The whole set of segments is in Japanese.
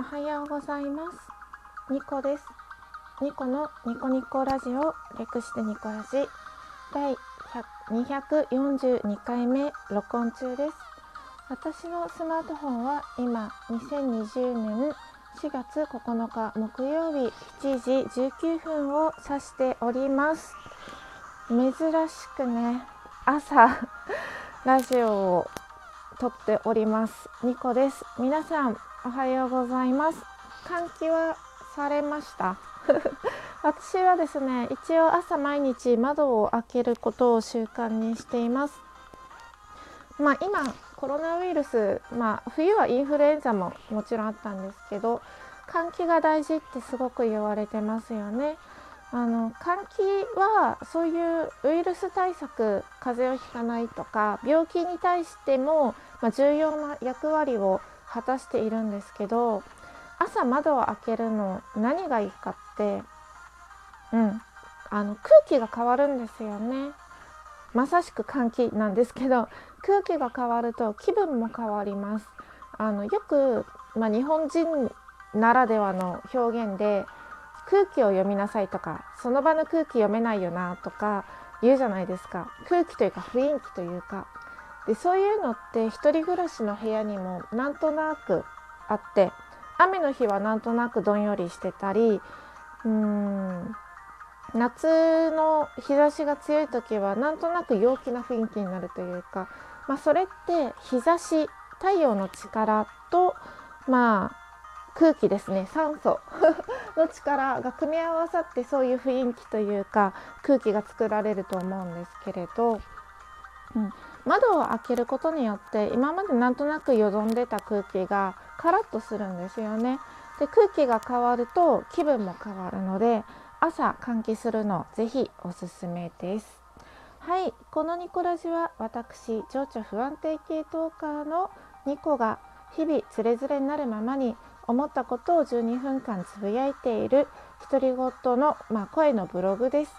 おはようございます。ニコです。ニコのニコニコラジオ略してニコラジ。第242回目録音中です。私のスマートフォンは今2020年4月9日木曜日7時19分を指しております。珍しくね朝ラジオを撮っております。ニコです。皆さんおはようございます。換気はされました？私はですね一応朝毎日窓を開けることを習慣にしています。まあ今コロナウイルスまあ冬はインフルエンザももちろんあったんですけど換気が大事ってすごく言われてますよね。あの換気はそういうウイルス対策風邪をひかないとか病気に対しても、まあ、重要な役割を果たしているんですけど朝窓を開けるの何がいいかってうんあの空気が変わるんですよね。まさしく換気なんですけど空気が変わると気分も変わります。あのよく、まあ、日本人ならではの表現で空気を読みなさいとかその場の空気読めないよなとか言うじゃないですか。空気というか雰囲気というか。でそういうのって1人暮らしの部屋にもなんとなくあって雨の日はなんとなくどんよりしてたりうーん夏の日差しが強い時はなんとなく陽気な雰囲気になるというか、まあ、それって日差し太陽の力とまあ空気ですね。酸素 の力が組み合わさってそういう雰囲気というか空気が作られると思うんですけれど、うん、窓を開けることによって今までなんとなくよどんでた空気がカラッとするんですよね。で空気が変わると気分も変わるので朝換気するのぜひおすすめです。はい、このニコラジは私情緒不安定系トーカーのニコが日々つれづれになるままに思ったことを12分間つぶやいている独り言の、まあ、声のブログです。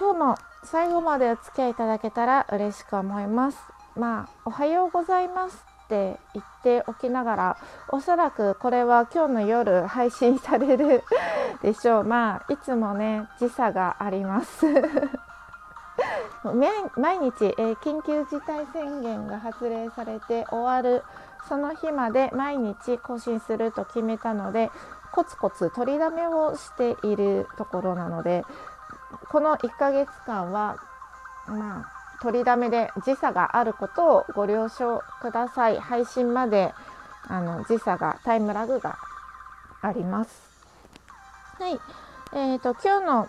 今日も最後までお付き合いいただけたら嬉しく思います。まあ、おはようございますって言っておきながらおそらくこれは今日の夜配信されるでしょうまあいつもね時差があります 毎日、えー、緊急事態宣言が発令されて終わるその日まで毎日更新すると決めたのでコツコツ取りだめをしているところなのでこの1ヶ月間はまあ取りだめで時差があることをご了承ください。配信まであの時差がタイムラグがあります。はい。えーと、と今日の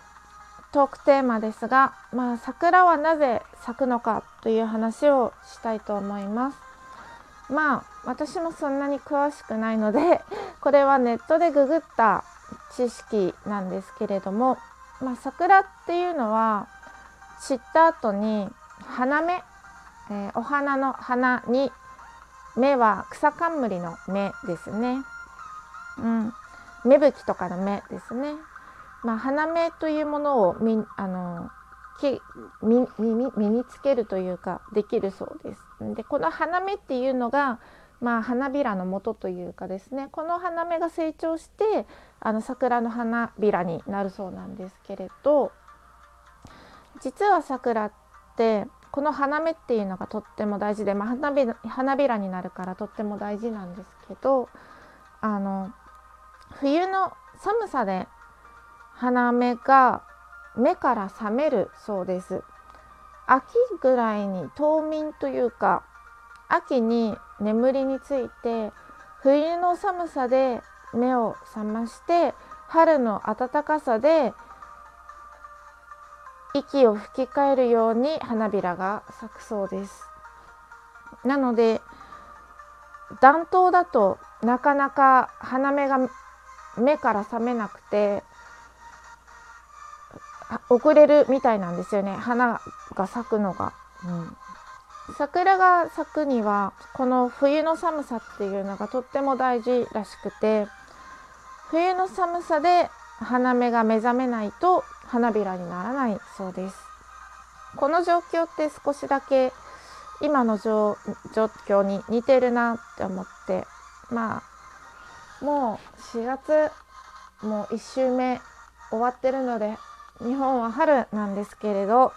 トークテーマですが、まあ、桜はなぜ咲くのかという話をしたいと思います。まあ私もそんなに詳しくないのでこれはネットでググった知識なんですけれども、まあ、桜っていうのは散った後に花芽、えー、お花の花に芽は草冠の芽ですね。うん、芽吹きとかの芽ですね。まあ、花芽というものをみあのき身につけるというかできるそうです。でこの花芽っていうのが、まあ、花びらの元というかですねこの花芽が成長してあの桜の花びらになるそうなんですけれど実は桜ってこの花芽っていうのがとっても大事で、まあ、花びら花びらになるからとっても大事なんですけどあの冬の寒さで花芽が目から覚めるそうです。秋ぐらいに冬眠というか秋に眠りについて冬の寒さで目を覚まして春の暖かさで息を吹き替えるように花びらが咲くそうです。なので暖冬だとなかなか花芽が目から覚めなくて遅れるみたいなんですよね花が咲くのが。うん桜が咲くにはこの冬の寒さっていうのがとっても大事らしくて冬の寒さで花芽が目覚めないと花びらにならないそうです。この状況って少しだけ今の状況に似てるなって思ってまあもう4月もう1週目終わってるので日本は春なんですけれど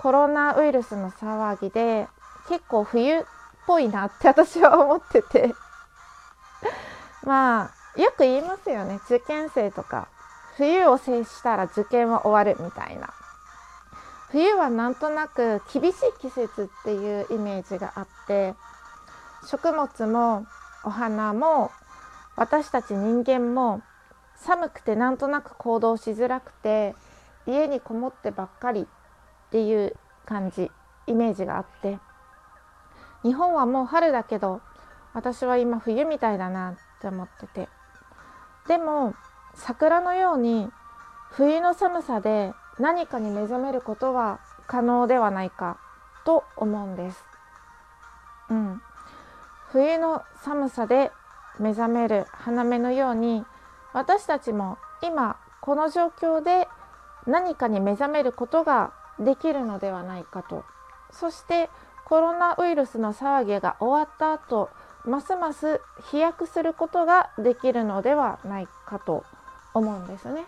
コロナウイルスの騒ぎで結構冬っぽいなって私は思ってて。まあよく言いますよね。受験生とか。冬を制したら受験は終わるみたいな。冬はなんとなく厳しい季節っていうイメージがあって。食物もお花も私たち人間も寒くてなんとなく行動しづらくて家にこもってばっかりっていう感じイメージがあって。日本はもう春だけど私は今冬みたいだなって思ってて。でも桜のように冬の寒さで何かに目覚めることは可能ではないかと思うんです。うん、冬の寒さで目覚める花芽のように私たちも今この状況で何かに目覚めることができるのではないかと。そしてコロナウイルスの騒ぎが終わった後ますます飛躍することができるのではないかと思うんですね。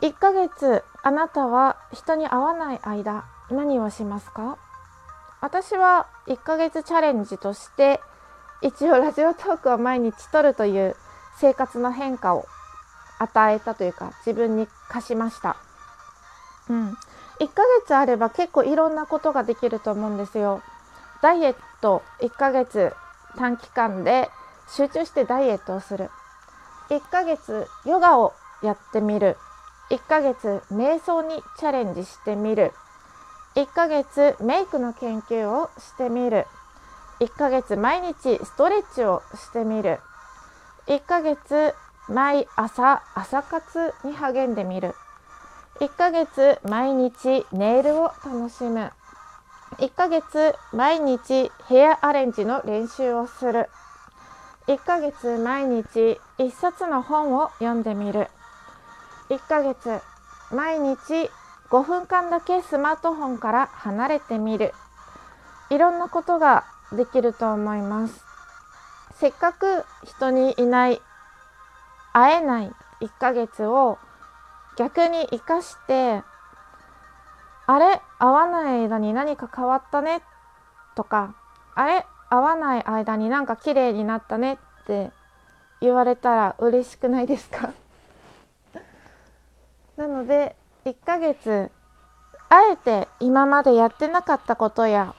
1ヶ月あなたは人に会わない間何をしますか？私は1ヶ月チャレンジとして一応ラジオトークを毎日撮るという生活の変化を与えたというか自分に課しました。うん、1ヶ月あれば結構いろんなことができると思うんですよ。ダイエット1ヶ月短期間で集中してダイエットをする。1ヶ月ヨガをやってみる。1ヶ月瞑想にチャレンジしてみる。1ヶ月メイクの研究をしてみる。1ヶ月毎日ストレッチをしてみる。1ヶ月毎朝朝活に励んでみる。1ヶ月毎日ネイルを楽しむ。1ヶ月毎日ヘアアレンジの練習をする。1ヶ月毎日1冊の本を読んでみる。1ヶ月毎日5分間だけスマートフォンから離れてみる。いろんなことができると思います。せっかく人にいない会えない1ヶ月を逆に生かしてあれ会わない間に何か変わったねとかあれ会わない間になんか綺麗になったねって言われたら嬉しくないですか？なので1ヶ月あえて今までやってなかったことや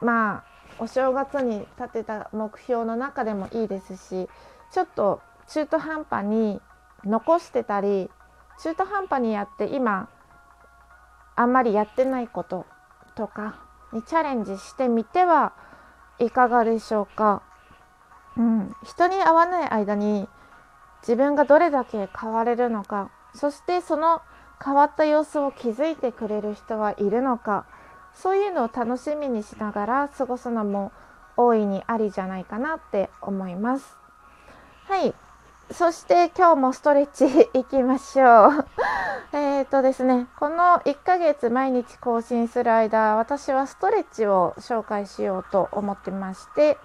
まあお正月に立てた目標の中でもいいですしちょっと中途半端に残してたり中途半端にやって今あんまりやってないこととかにチャレンジしてみてはいかがでしょうか。うん、人に会わない間に自分がどれだけ変われるのかそしてその変わった様子を気づいてくれる人はいるのかそういうのを楽しみにしながら過ごすのも大いにありじゃないかなって思います。はいそして今日もストレッチいきましょう。えっとですね、この1ヶ月毎日更新する間、私はストレッチを紹介しようと思ってまして、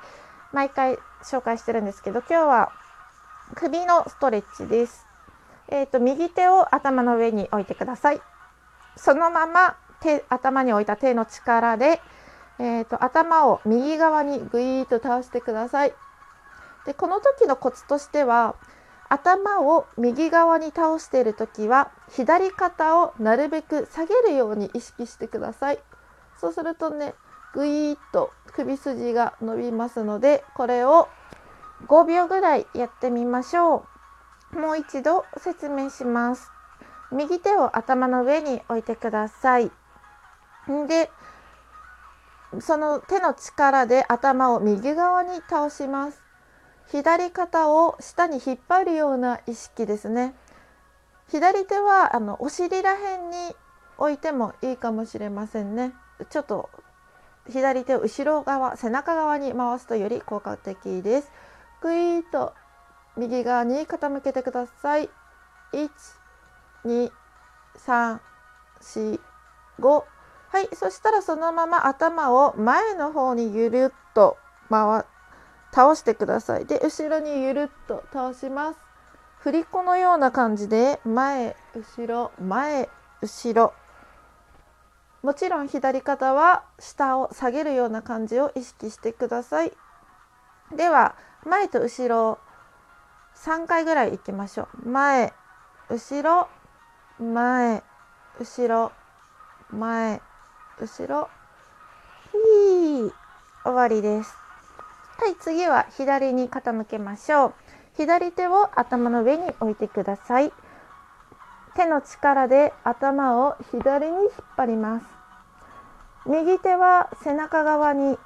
毎回紹介してるんですけど、今日は首のストレッチです。えっと、右手を頭の上に置いてください。そのまま手頭に置いた手の力で、えーと頭を右側にぐいーっと倒してください。でこの時のコツとしては頭を右側に倒している時は左肩をなるべく下げるように意識してください。そうするとねぐいーっと首筋が伸びますのでこれを5秒ぐらいやってみましょう。もう一度説明します。右手を頭の上に置いてください。でその手の力で頭を右側に倒します。左肩を下に引っ張るような意識ですね。左手はあのお尻らへんに置いてもいいかもしれませんね。ちょっと左手を後ろ側背中側に回すとより効果的です。ぐいーっと右側に傾けてください。12345はいそしたらそのまま頭を前の方にゆるっと回倒してください。で後ろにゆるっと倒します。振り子のような感じで前後ろ前後ろ。もちろん左肩は下を下げるような感じを意識してください。では前と後ろ3回ぐらいいきましょう。前後ろ前後ろ前後ろ。いい終わりです。はい次は左に傾けましょう。左手を頭の上に置いてください。手の力で頭を左に引っ張ります。右手は背中側に